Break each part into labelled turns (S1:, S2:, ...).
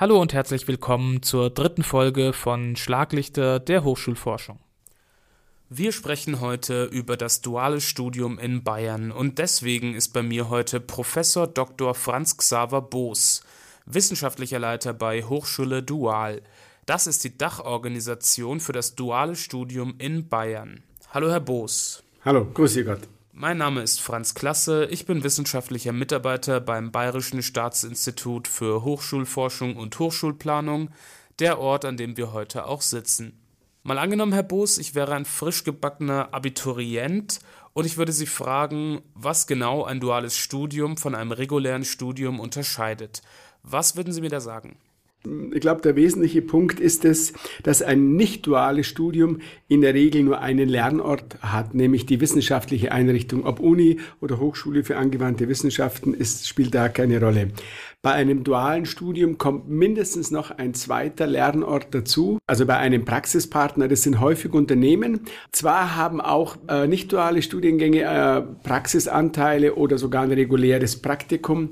S1: Hallo und herzlich willkommen zur dritten Folge von Schlaglichter der Hochschulforschung. Wir sprechen heute über das duale Studium in Bayern und deswegen ist bei mir heute Professor Dr. Franz Xaver Boos, wissenschaftlicher Leiter bei Hochschule Dual. Das ist die Dachorganisation für das duale Studium in Bayern. Hallo Herr Boos.
S2: Hallo, grüße Gott.
S1: Mein Name ist Franz Klasse, ich bin wissenschaftlicher Mitarbeiter beim Bayerischen Staatsinstitut für Hochschulforschung und Hochschulplanung, der Ort, an dem wir heute auch sitzen. Mal angenommen, Herr Boos, ich wäre ein frisch gebackener Abiturient und ich würde Sie fragen, was genau ein duales Studium von einem regulären Studium unterscheidet. Was würden Sie mir da sagen?
S2: Ich glaube, der wesentliche Punkt ist es, dass ein nicht duales Studium in der Regel nur einen Lernort hat, nämlich die wissenschaftliche Einrichtung. Ob Uni oder Hochschule für angewandte Wissenschaften ist, spielt da keine Rolle. Bei einem dualen Studium kommt mindestens noch ein zweiter Lernort dazu, also bei einem Praxispartner, das sind häufig Unternehmen. Zwar haben auch äh, nicht duale Studiengänge äh, Praxisanteile oder sogar ein reguläres Praktikum,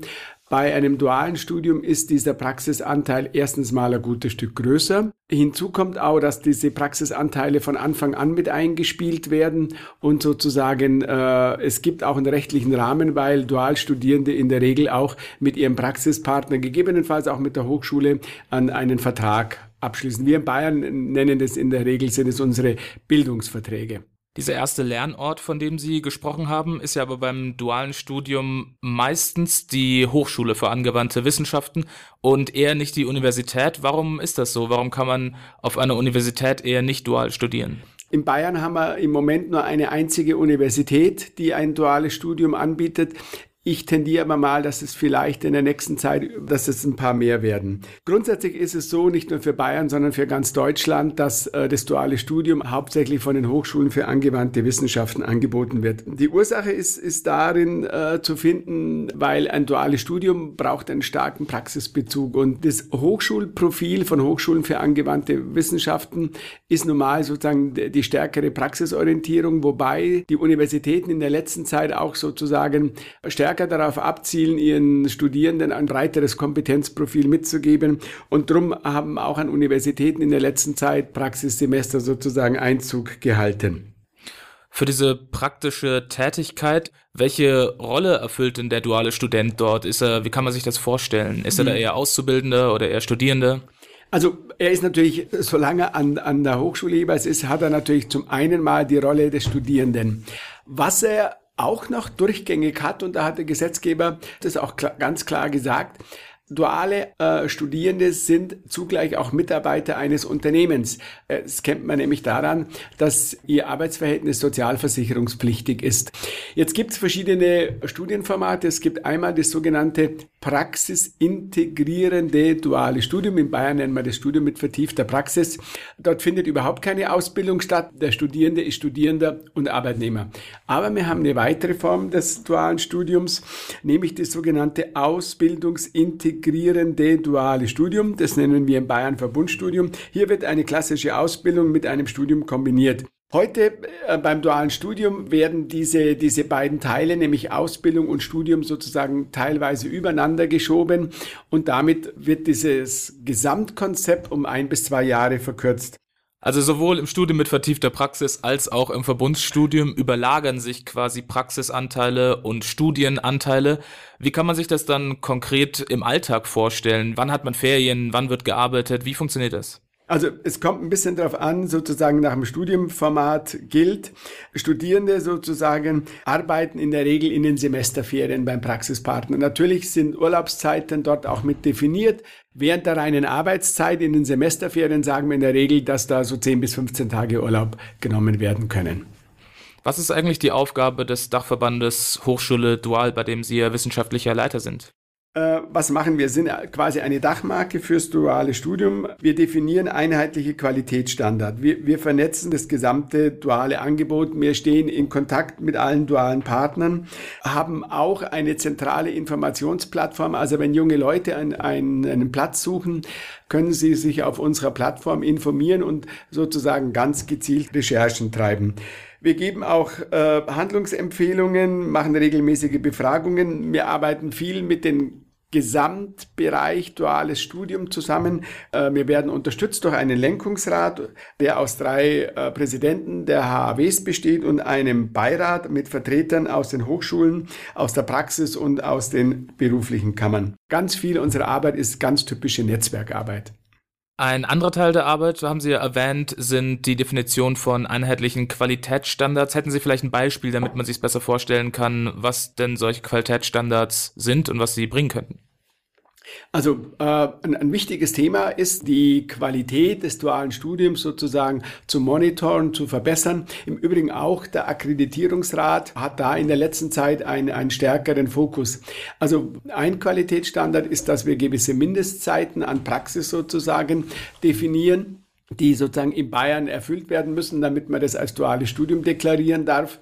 S2: bei einem dualen Studium ist dieser Praxisanteil erstens mal ein gutes Stück größer. Hinzu kommt auch, dass diese Praxisanteile von Anfang an mit eingespielt werden und sozusagen äh, es gibt auch einen rechtlichen Rahmen, weil Dualstudierende in der Regel auch mit ihrem Praxispartner, gegebenenfalls auch mit der Hochschule, an einen Vertrag abschließen. Wir in Bayern nennen das in der Regel sind es unsere Bildungsverträge.
S1: Dieser erste Lernort, von dem Sie gesprochen haben, ist ja aber beim dualen Studium meistens die Hochschule für angewandte Wissenschaften und eher nicht die Universität. Warum ist das so? Warum kann man auf einer Universität eher nicht dual studieren?
S2: In Bayern haben wir im Moment nur eine einzige Universität, die ein duales Studium anbietet. Ich tendiere aber mal, dass es vielleicht in der nächsten Zeit, dass es ein paar mehr werden. Grundsätzlich ist es so, nicht nur für Bayern, sondern für ganz Deutschland, dass äh, das duale Studium hauptsächlich von den Hochschulen für angewandte Wissenschaften angeboten wird. Die Ursache ist, ist darin äh, zu finden, weil ein duales Studium braucht einen starken Praxisbezug und das Hochschulprofil von Hochschulen für angewandte Wissenschaften ist normal sozusagen die stärkere Praxisorientierung, wobei die Universitäten in der letzten Zeit auch sozusagen stärker stärker darauf abzielen, ihren Studierenden ein breiteres Kompetenzprofil mitzugeben. Und darum haben auch an Universitäten in der letzten Zeit Praxissemester sozusagen Einzug gehalten.
S1: Für diese praktische Tätigkeit, welche Rolle erfüllt denn der duale Student dort? Ist er, wie kann man sich das vorstellen? Ist er da hm. eher Auszubildender oder eher Studierende?
S2: Also er ist natürlich, solange an, an der Hochschule jeweils ist, hat er natürlich zum einen mal die Rolle des Studierenden. Was er auch noch durchgängig hat. Und da hat der Gesetzgeber das auch klar, ganz klar gesagt. Duale äh, Studierende sind zugleich auch Mitarbeiter eines Unternehmens. Äh, das kennt man nämlich daran, dass ihr Arbeitsverhältnis sozialversicherungspflichtig ist. Jetzt gibt es verschiedene Studienformate. Es gibt einmal das sogenannte praxisintegrierende duale Studium. In Bayern nennen wir das Studium mit vertiefter Praxis. Dort findet überhaupt keine Ausbildung statt. Der Studierende ist Studierender und Arbeitnehmer. Aber wir haben eine weitere Form des dualen Studiums, nämlich das sogenannte Ausbildungsintegrierende integrierende duale Studium. Das nennen wir in Bayern Verbundstudium. Hier wird eine klassische Ausbildung mit einem Studium kombiniert. Heute äh, beim dualen Studium werden diese, diese beiden Teile, nämlich Ausbildung und Studium, sozusagen teilweise übereinander geschoben und damit wird dieses Gesamtkonzept um ein bis zwei Jahre verkürzt.
S1: Also sowohl im Studium mit vertiefter Praxis als auch im Verbundsstudium überlagern sich quasi Praxisanteile und Studienanteile. Wie kann man sich das dann konkret im Alltag vorstellen? Wann hat man Ferien? Wann wird gearbeitet? Wie funktioniert das?
S2: Also es kommt ein bisschen darauf an, sozusagen nach dem Studiumformat gilt. Studierende sozusagen arbeiten in der Regel in den Semesterferien beim Praxispartner. Natürlich sind Urlaubszeiten dort auch mit definiert. Während der reinen Arbeitszeit in den Semesterferien sagen wir in der Regel, dass da so 10 bis 15 Tage Urlaub genommen werden können.
S1: Was ist eigentlich die Aufgabe des Dachverbandes Hochschule Dual, bei dem Sie ja wissenschaftlicher Leiter sind?
S2: Äh, was machen wir? Sind quasi eine Dachmarke fürs duale Studium. Wir definieren einheitliche Qualitätsstandards. Wir, wir vernetzen das gesamte duale Angebot. Wir stehen in Kontakt mit allen dualen Partnern, haben auch eine zentrale Informationsplattform. Also wenn junge Leute einen, einen, einen Platz suchen, können sie sich auf unserer Plattform informieren und sozusagen ganz gezielt Recherchen treiben. Wir geben auch äh, Handlungsempfehlungen, machen regelmäßige Befragungen. Wir arbeiten viel mit den Gesamtbereich duales Studium zusammen. Äh, wir werden unterstützt durch einen Lenkungsrat, der aus drei äh, Präsidenten der HAWs besteht und einem Beirat mit Vertretern aus den Hochschulen, aus der Praxis und aus den beruflichen Kammern. Ganz viel unserer Arbeit ist ganz typische Netzwerkarbeit.
S1: Ein anderer Teil der Arbeit, haben Sie ja erwähnt, sind die Definition von einheitlichen Qualitätsstandards. Hätten Sie vielleicht ein Beispiel, damit man sich besser vorstellen kann, was denn solche Qualitätsstandards sind und was sie bringen könnten?
S2: Also äh, ein, ein, wichtiges Thema ist, die Qualität des dualen Studiums sozusagen zu monitoren, zu verbessern. Im Übrigen auch der Akkreditierungsrat hat da in der letzten Zeit einen, einen stärkeren Fokus. Also ein Qualitätsstandard ist, dass wir gewisse Mindestzeiten an Praxis sozusagen definieren die sozusagen in Bayern erfüllt werden müssen, damit man das als duales Studium deklarieren darf.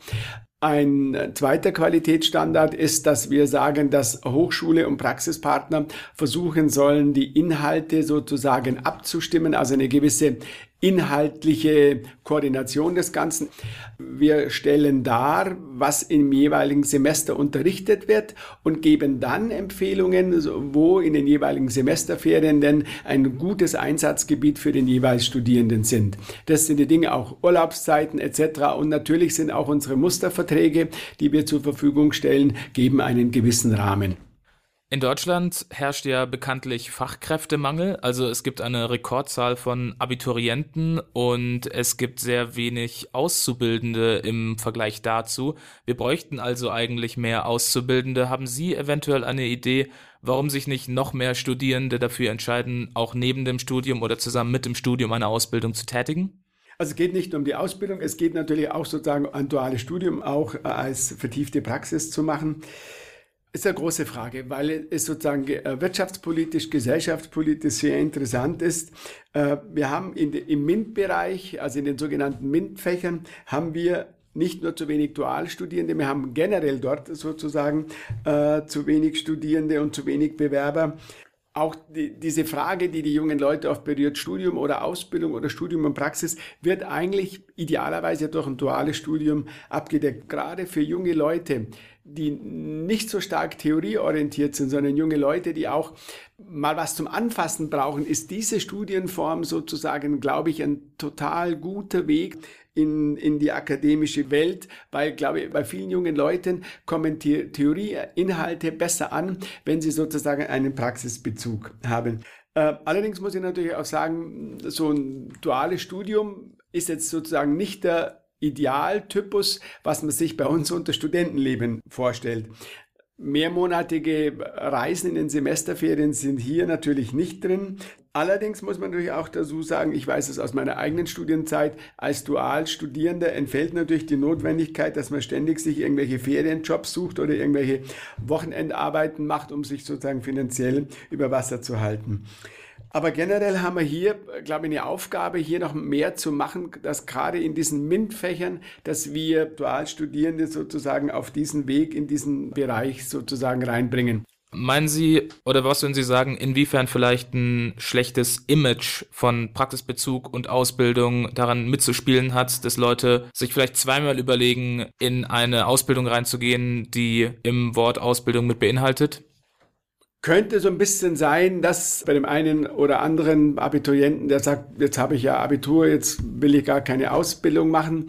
S2: Ein zweiter Qualitätsstandard ist, dass wir sagen, dass Hochschule und Praxispartner versuchen sollen, die Inhalte sozusagen abzustimmen, also eine gewisse inhaltliche Koordination des Ganzen. Wir stellen dar, was im jeweiligen Semester unterrichtet wird und geben dann Empfehlungen, wo in den jeweiligen Semesterferien denn ein gutes Einsatzgebiet für den jeweils Studierenden sind. Das sind die Dinge auch Urlaubszeiten etc. Und natürlich sind auch unsere Musterverträge, die wir zur Verfügung stellen, geben einen gewissen Rahmen.
S1: In Deutschland herrscht ja bekanntlich Fachkräftemangel, also es gibt eine Rekordzahl von Abiturienten und es gibt sehr wenig Auszubildende im Vergleich dazu. Wir bräuchten also eigentlich mehr Auszubildende. Haben Sie eventuell eine Idee, warum sich nicht noch mehr Studierende dafür entscheiden, auch neben dem Studium oder zusammen mit dem Studium eine Ausbildung zu tätigen?
S2: Also es geht nicht nur um die Ausbildung, es geht natürlich auch sozusagen ein duales Studium auch als vertiefte Praxis zu machen ist eine große Frage, weil es sozusagen äh, wirtschaftspolitisch, gesellschaftspolitisch sehr interessant ist. Äh, wir haben in, im MINT-Bereich, also in den sogenannten MINT-Fächern, haben wir nicht nur zu wenig Dualstudierende, wir haben generell dort sozusagen äh, zu wenig Studierende und zu wenig Bewerber auch die, diese Frage, die die jungen Leute oft berührt, Studium oder Ausbildung oder Studium und Praxis, wird eigentlich idealerweise durch ein duales Studium abgedeckt. Gerade für junge Leute, die nicht so stark theorieorientiert sind, sondern junge Leute, die auch mal was zum Anfassen brauchen, ist diese Studienform sozusagen, glaube ich, ein total guter Weg in, in die akademische Welt, weil, glaube ich, bei vielen jungen Leuten kommen The Theorieinhalte besser an, wenn sie sozusagen einen Praxisbezug haben. Äh, allerdings muss ich natürlich auch sagen, so ein duales Studium ist jetzt sozusagen nicht der Idealtypus, was man sich bei uns unter Studentenleben vorstellt. Mehrmonatige Reisen in den Semesterferien sind hier natürlich nicht drin. Allerdings muss man natürlich auch dazu sagen, ich weiß es aus meiner eigenen Studienzeit, als Dualstudierender entfällt natürlich die Notwendigkeit, dass man ständig sich irgendwelche Ferienjobs sucht oder irgendwelche Wochenendarbeiten macht, um sich sozusagen finanziell über Wasser zu halten. Aber generell haben wir hier, glaube ich, eine Aufgabe, hier noch mehr zu machen, dass gerade in diesen MINT-Fächern, dass wir Dualstudierende sozusagen auf diesen Weg, in diesen Bereich sozusagen reinbringen.
S1: Meinen Sie, oder was würden Sie sagen, inwiefern vielleicht ein schlechtes Image von Praxisbezug und Ausbildung daran mitzuspielen hat, dass Leute sich vielleicht zweimal überlegen, in eine Ausbildung reinzugehen, die im Wort Ausbildung mit beinhaltet?
S2: Könnte so ein bisschen sein, dass bei dem einen oder anderen Abiturienten, der sagt, jetzt habe ich ja Abitur, jetzt will ich gar keine Ausbildung machen.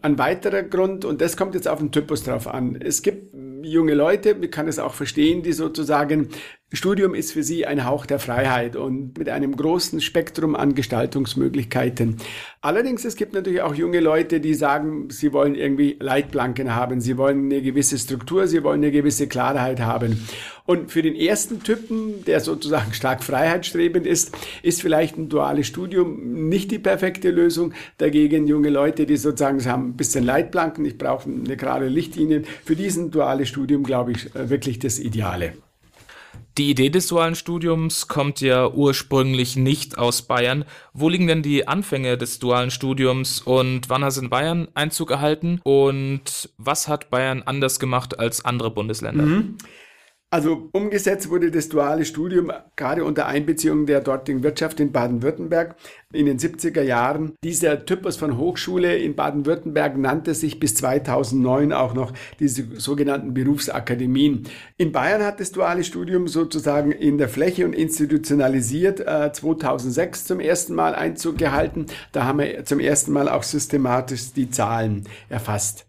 S2: Ein weiterer Grund, und das kommt jetzt auf den Typus drauf an. Es gibt junge Leute, ich kann es auch verstehen, die sozusagen Studium ist für sie ein Hauch der Freiheit und mit einem großen Spektrum an Gestaltungsmöglichkeiten. Allerdings, es gibt natürlich auch junge Leute, die sagen, sie wollen irgendwie Leitplanken haben, sie wollen eine gewisse Struktur, sie wollen eine gewisse Klarheit haben. Und für den ersten Typen, der sozusagen stark freiheitsstrebend ist, ist vielleicht ein duales Studium nicht die perfekte Lösung. Dagegen junge Leute, die sozusagen haben ein bisschen Leitplanken, ich brauche eine gerade Lichtlinie, für diesen duales Studium, glaube ich, wirklich das Ideale.
S1: Die Idee des dualen Studiums kommt ja ursprünglich nicht aus Bayern. Wo liegen denn die Anfänge des dualen Studiums und wann hat es in Bayern Einzug erhalten und was hat Bayern anders gemacht als andere Bundesländer? Mhm.
S2: Also umgesetzt wurde das duale Studium gerade unter Einbeziehung der dortigen Wirtschaft in Baden-Württemberg in den 70er Jahren. Dieser Typus von Hochschule in Baden-Württemberg nannte sich bis 2009 auch noch diese sogenannten Berufsakademien. In Bayern hat das duale Studium sozusagen in der Fläche und institutionalisiert äh, 2006 zum ersten Mal Einzug gehalten. Da haben wir zum ersten Mal auch systematisch die Zahlen erfasst.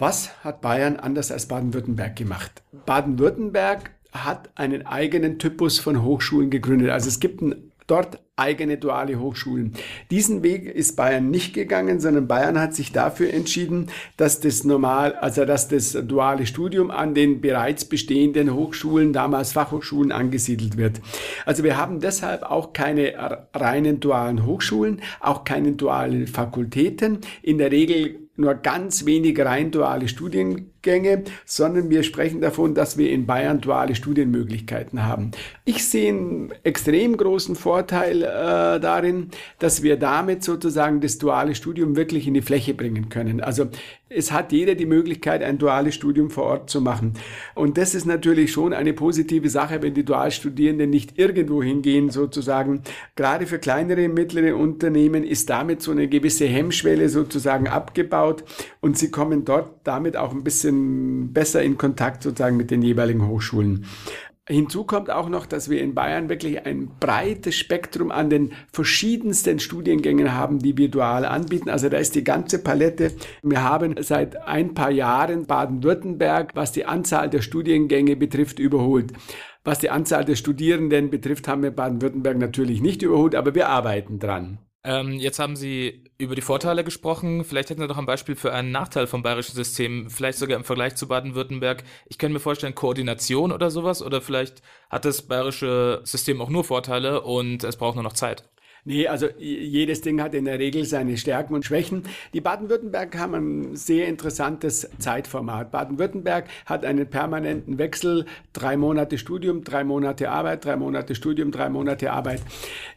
S2: Was hat Bayern anders als Baden-Württemberg gemacht? Baden-Württemberg hat einen eigenen Typus von Hochschulen gegründet. Also es gibt dort eigene duale Hochschulen. Diesen Weg ist Bayern nicht gegangen, sondern Bayern hat sich dafür entschieden, dass das normal, also dass das duale Studium an den bereits bestehenden Hochschulen, damals Fachhochschulen angesiedelt wird. Also wir haben deshalb auch keine reinen dualen Hochschulen, auch keine dualen Fakultäten. In der Regel nur ganz wenig rein duale Studiengänge, sondern wir sprechen davon, dass wir in Bayern duale Studienmöglichkeiten haben. Ich sehe einen extrem großen Vorteil äh, darin, dass wir damit sozusagen das duale Studium wirklich in die Fläche bringen können. Also es hat jeder die Möglichkeit, ein duales Studium vor Ort zu machen. Und das ist natürlich schon eine positive Sache, wenn die Dualstudierenden nicht irgendwo hingehen, sozusagen. Gerade für kleinere, mittlere Unternehmen ist damit so eine gewisse Hemmschwelle sozusagen abgebaut und sie kommen dort damit auch ein bisschen besser in Kontakt sozusagen mit den jeweiligen Hochschulen. Hinzu kommt auch noch, dass wir in Bayern wirklich ein breites Spektrum an den verschiedensten Studiengängen haben, die wir dual anbieten. Also da ist die ganze Palette. Wir haben seit ein paar Jahren Baden-Württemberg, was die Anzahl der Studiengänge betrifft, überholt. Was die Anzahl der Studierenden betrifft, haben wir Baden-Württemberg natürlich nicht überholt, aber wir arbeiten dran.
S1: Ähm, jetzt haben Sie über die Vorteile gesprochen. Vielleicht hätten Sie noch ein Beispiel für einen Nachteil vom bayerischen System, vielleicht sogar im Vergleich zu Baden-Württemberg. Ich könnte mir vorstellen, Koordination oder sowas, oder vielleicht hat das bayerische System auch nur Vorteile und es braucht nur noch Zeit.
S2: Nee, also jedes Ding hat in der Regel seine Stärken und Schwächen. Die Baden-Württemberg haben ein sehr interessantes Zeitformat. Baden-Württemberg hat einen permanenten Wechsel, drei Monate Studium, drei Monate Arbeit, drei Monate Studium, drei Monate Arbeit.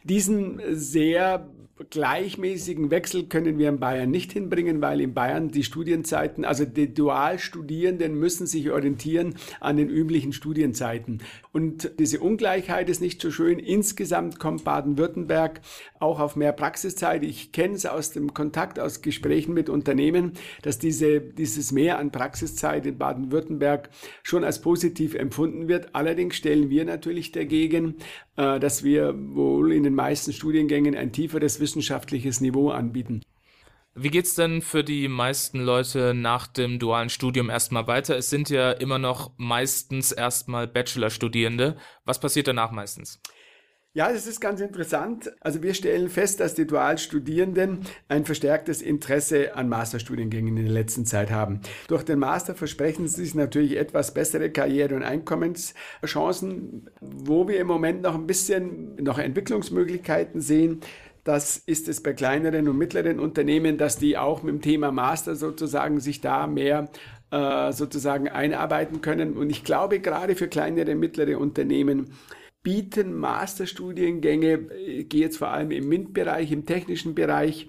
S2: Diesen sehr gleichmäßigen Wechsel können wir in Bayern nicht hinbringen, weil in Bayern die Studienzeiten, also die Dualstudierenden müssen sich orientieren an den üblichen Studienzeiten. Und diese Ungleichheit ist nicht so schön. Insgesamt kommt Baden-Württemberg auch auf mehr Praxiszeit. Ich kenne es aus dem Kontakt, aus Gesprächen mit Unternehmen, dass diese, dieses Mehr an Praxiszeit in Baden-Württemberg schon als positiv empfunden wird. Allerdings stellen wir natürlich dagegen, dass wir wohl in den meisten Studiengängen ein tieferes wissenschaftliches Niveau anbieten.
S1: Wie geht's denn für die meisten Leute nach dem dualen Studium erstmal weiter? Es sind ja immer noch meistens erstmal Bachelorstudierende. Was passiert danach meistens?
S2: Ja, das ist ganz interessant. Also wir stellen fest, dass die Dualstudierenden ein verstärktes Interesse an Masterstudiengängen in der letzten Zeit haben. Durch den Master versprechen sie sich natürlich etwas bessere Karriere- und Einkommenschancen, wo wir im Moment noch ein bisschen noch Entwicklungsmöglichkeiten sehen. Das ist es bei kleineren und mittleren Unternehmen, dass die auch mit dem Thema Master sozusagen sich da mehr äh, sozusagen einarbeiten können. Und ich glaube, gerade für kleinere und mittlere Unternehmen bieten Masterstudiengänge, ich äh, gehe jetzt vor allem im MINT-Bereich, im technischen Bereich,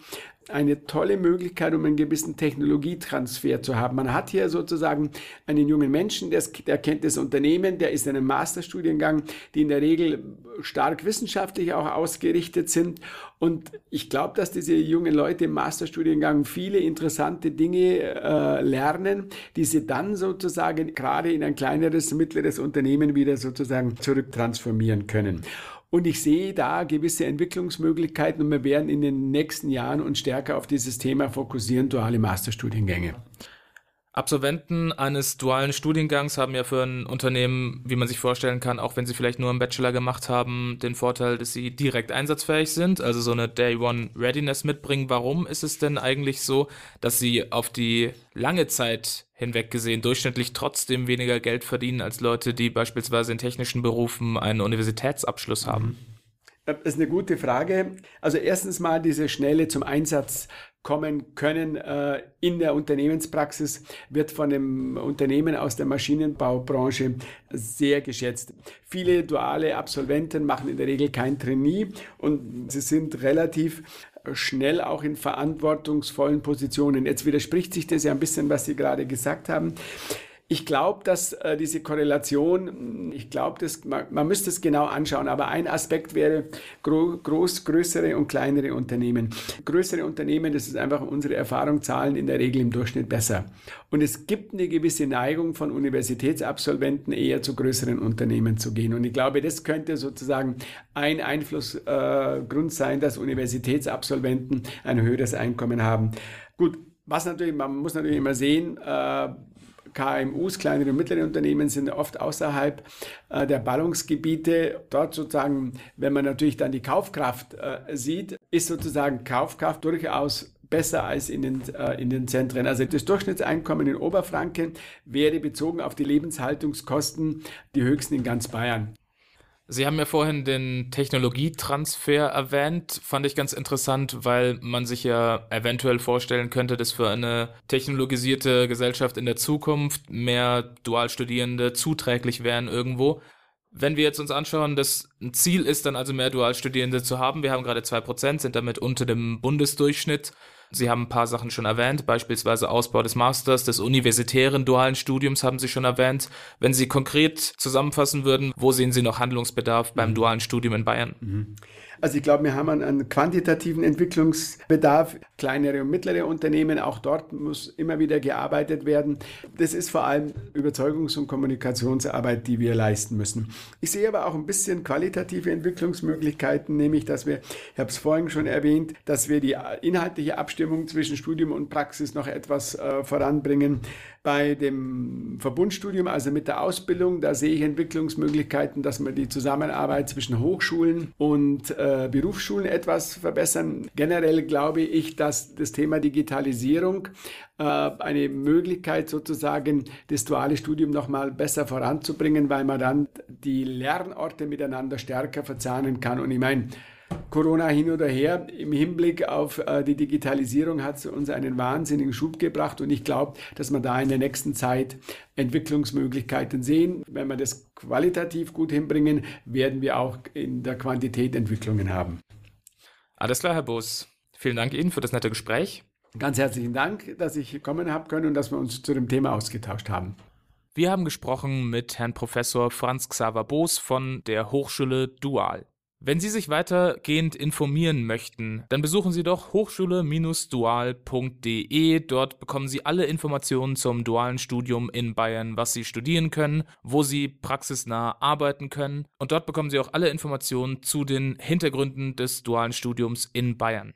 S2: eine tolle Möglichkeit, um einen gewissen Technologietransfer zu haben. Man hat hier sozusagen einen jungen Menschen, der, der kennt das Unternehmen, der ist in einem Masterstudiengang, die in der Regel stark wissenschaftlich auch ausgerichtet sind. Und ich glaube, dass diese jungen Leute im Masterstudiengang viele interessante Dinge äh, lernen, die sie dann sozusagen gerade in ein kleineres, mittleres Unternehmen wieder sozusagen zurücktransformieren können. Und ich sehe da gewisse Entwicklungsmöglichkeiten und wir werden in den nächsten Jahren uns stärker auf dieses Thema fokussieren, duale Masterstudiengänge.
S1: Absolventen eines dualen Studiengangs haben ja für ein Unternehmen, wie man sich vorstellen kann, auch wenn sie vielleicht nur einen Bachelor gemacht haben, den Vorteil, dass sie direkt einsatzfähig sind, also so eine Day One Readiness mitbringen. Warum ist es denn eigentlich so, dass sie auf die lange Zeit hinweg gesehen durchschnittlich trotzdem weniger Geld verdienen als Leute, die beispielsweise in technischen Berufen einen Universitätsabschluss haben?
S2: Das ist eine gute Frage. Also erstens mal diese schnelle zum Einsatz kommen können äh, in der Unternehmenspraxis, wird von dem Unternehmen aus der Maschinenbaubranche sehr geschätzt. Viele duale Absolventen machen in der Regel kein Trainee und sie sind relativ schnell auch in verantwortungsvollen Positionen. Jetzt widerspricht sich das ja ein bisschen, was Sie gerade gesagt haben. Ich glaube, dass äh, diese Korrelation, ich glaube, man, man müsste es genau anschauen, aber ein Aspekt wäre gro groß, größere und kleinere Unternehmen. Größere Unternehmen, das ist einfach unsere Erfahrung, zahlen in der Regel im Durchschnitt besser. Und es gibt eine gewisse Neigung von Universitätsabsolventen eher zu größeren Unternehmen zu gehen. Und ich glaube, das könnte sozusagen ein Einflussgrund äh, sein, dass Universitätsabsolventen ein höheres Einkommen haben. Gut, was natürlich, man muss natürlich immer sehen, äh, KMUs, kleinere und mittlere Unternehmen sind oft außerhalb äh, der Ballungsgebiete. Dort sozusagen, wenn man natürlich dann die Kaufkraft äh, sieht, ist sozusagen Kaufkraft durchaus besser als in den, äh, in den Zentren. Also das Durchschnittseinkommen in Oberfranken wäre bezogen auf die Lebenshaltungskosten die höchsten in ganz Bayern.
S1: Sie haben ja vorhin den Technologietransfer erwähnt, fand ich ganz interessant, weil man sich ja eventuell vorstellen könnte, dass für eine technologisierte Gesellschaft in der Zukunft mehr Dualstudierende zuträglich wären irgendwo. Wenn wir jetzt uns anschauen, dass ein Ziel ist dann also mehr Dualstudierende zu haben, wir haben gerade zwei Prozent, sind damit unter dem Bundesdurchschnitt. Sie haben ein paar Sachen schon erwähnt, beispielsweise Ausbau des Masters, des universitären dualen Studiums haben Sie schon erwähnt. Wenn Sie konkret zusammenfassen würden, wo sehen Sie noch Handlungsbedarf beim mhm. dualen Studium in Bayern? Mhm.
S2: Also ich glaube, wir haben einen, einen, quantitativen Entwicklungsbedarf, kleinere und mittlere Unternehmen, auch dort muss immer wieder gearbeitet werden. Das ist vor allem Überzeugungs- und Kommunikationsarbeit, die wir leisten müssen. Ich sehe aber auch ein bisschen qualitative Entwicklungsmöglichkeiten, nämlich dass wir, ich habe es vorhin schon erwähnt, dass wir die inhaltliche Abstimmung zwischen Studium und Praxis noch etwas äh, voranbringen. Bei dem Verbundstudium, also mit der Ausbildung, da sehe ich Entwicklungsmöglichkeiten, dass man die Zusammenarbeit zwischen Hochschulen und äh, Berufsschulen etwas verbessern. Generell glaube ich, dass das Thema Digitalisierung äh, eine Möglichkeit sozusagen, das duale Studium nochmal besser voranzubringen, weil man dann die Lernorte miteinander stärker verzahnen kann. Und ich meine, Corona hin oder her, im Hinblick auf äh, die Digitalisierung hat es uns einen wahnsinnigen Schub gebracht und ich glaube, dass wir da in der nächsten Zeit Entwicklungsmöglichkeiten sehen. Wenn wir das qualitativ gut hinbringen, werden wir auch in der Quantität Entwicklungen haben.
S1: Alles klar, Herr Boos. Vielen Dank Ihnen für das nette Gespräch.
S2: Ganz herzlichen Dank, dass ich kommen habe können und dass wir uns zu dem Thema ausgetauscht haben.
S1: Wir haben gesprochen mit Herrn Professor Franz Xaver Boos von der Hochschule Dual. Wenn Sie sich weitergehend informieren möchten, dann besuchen Sie doch hochschule-dual.de. Dort bekommen Sie alle Informationen zum dualen Studium in Bayern, was Sie studieren können, wo Sie praxisnah arbeiten können. Und dort bekommen Sie auch alle Informationen zu den Hintergründen des dualen Studiums in Bayern.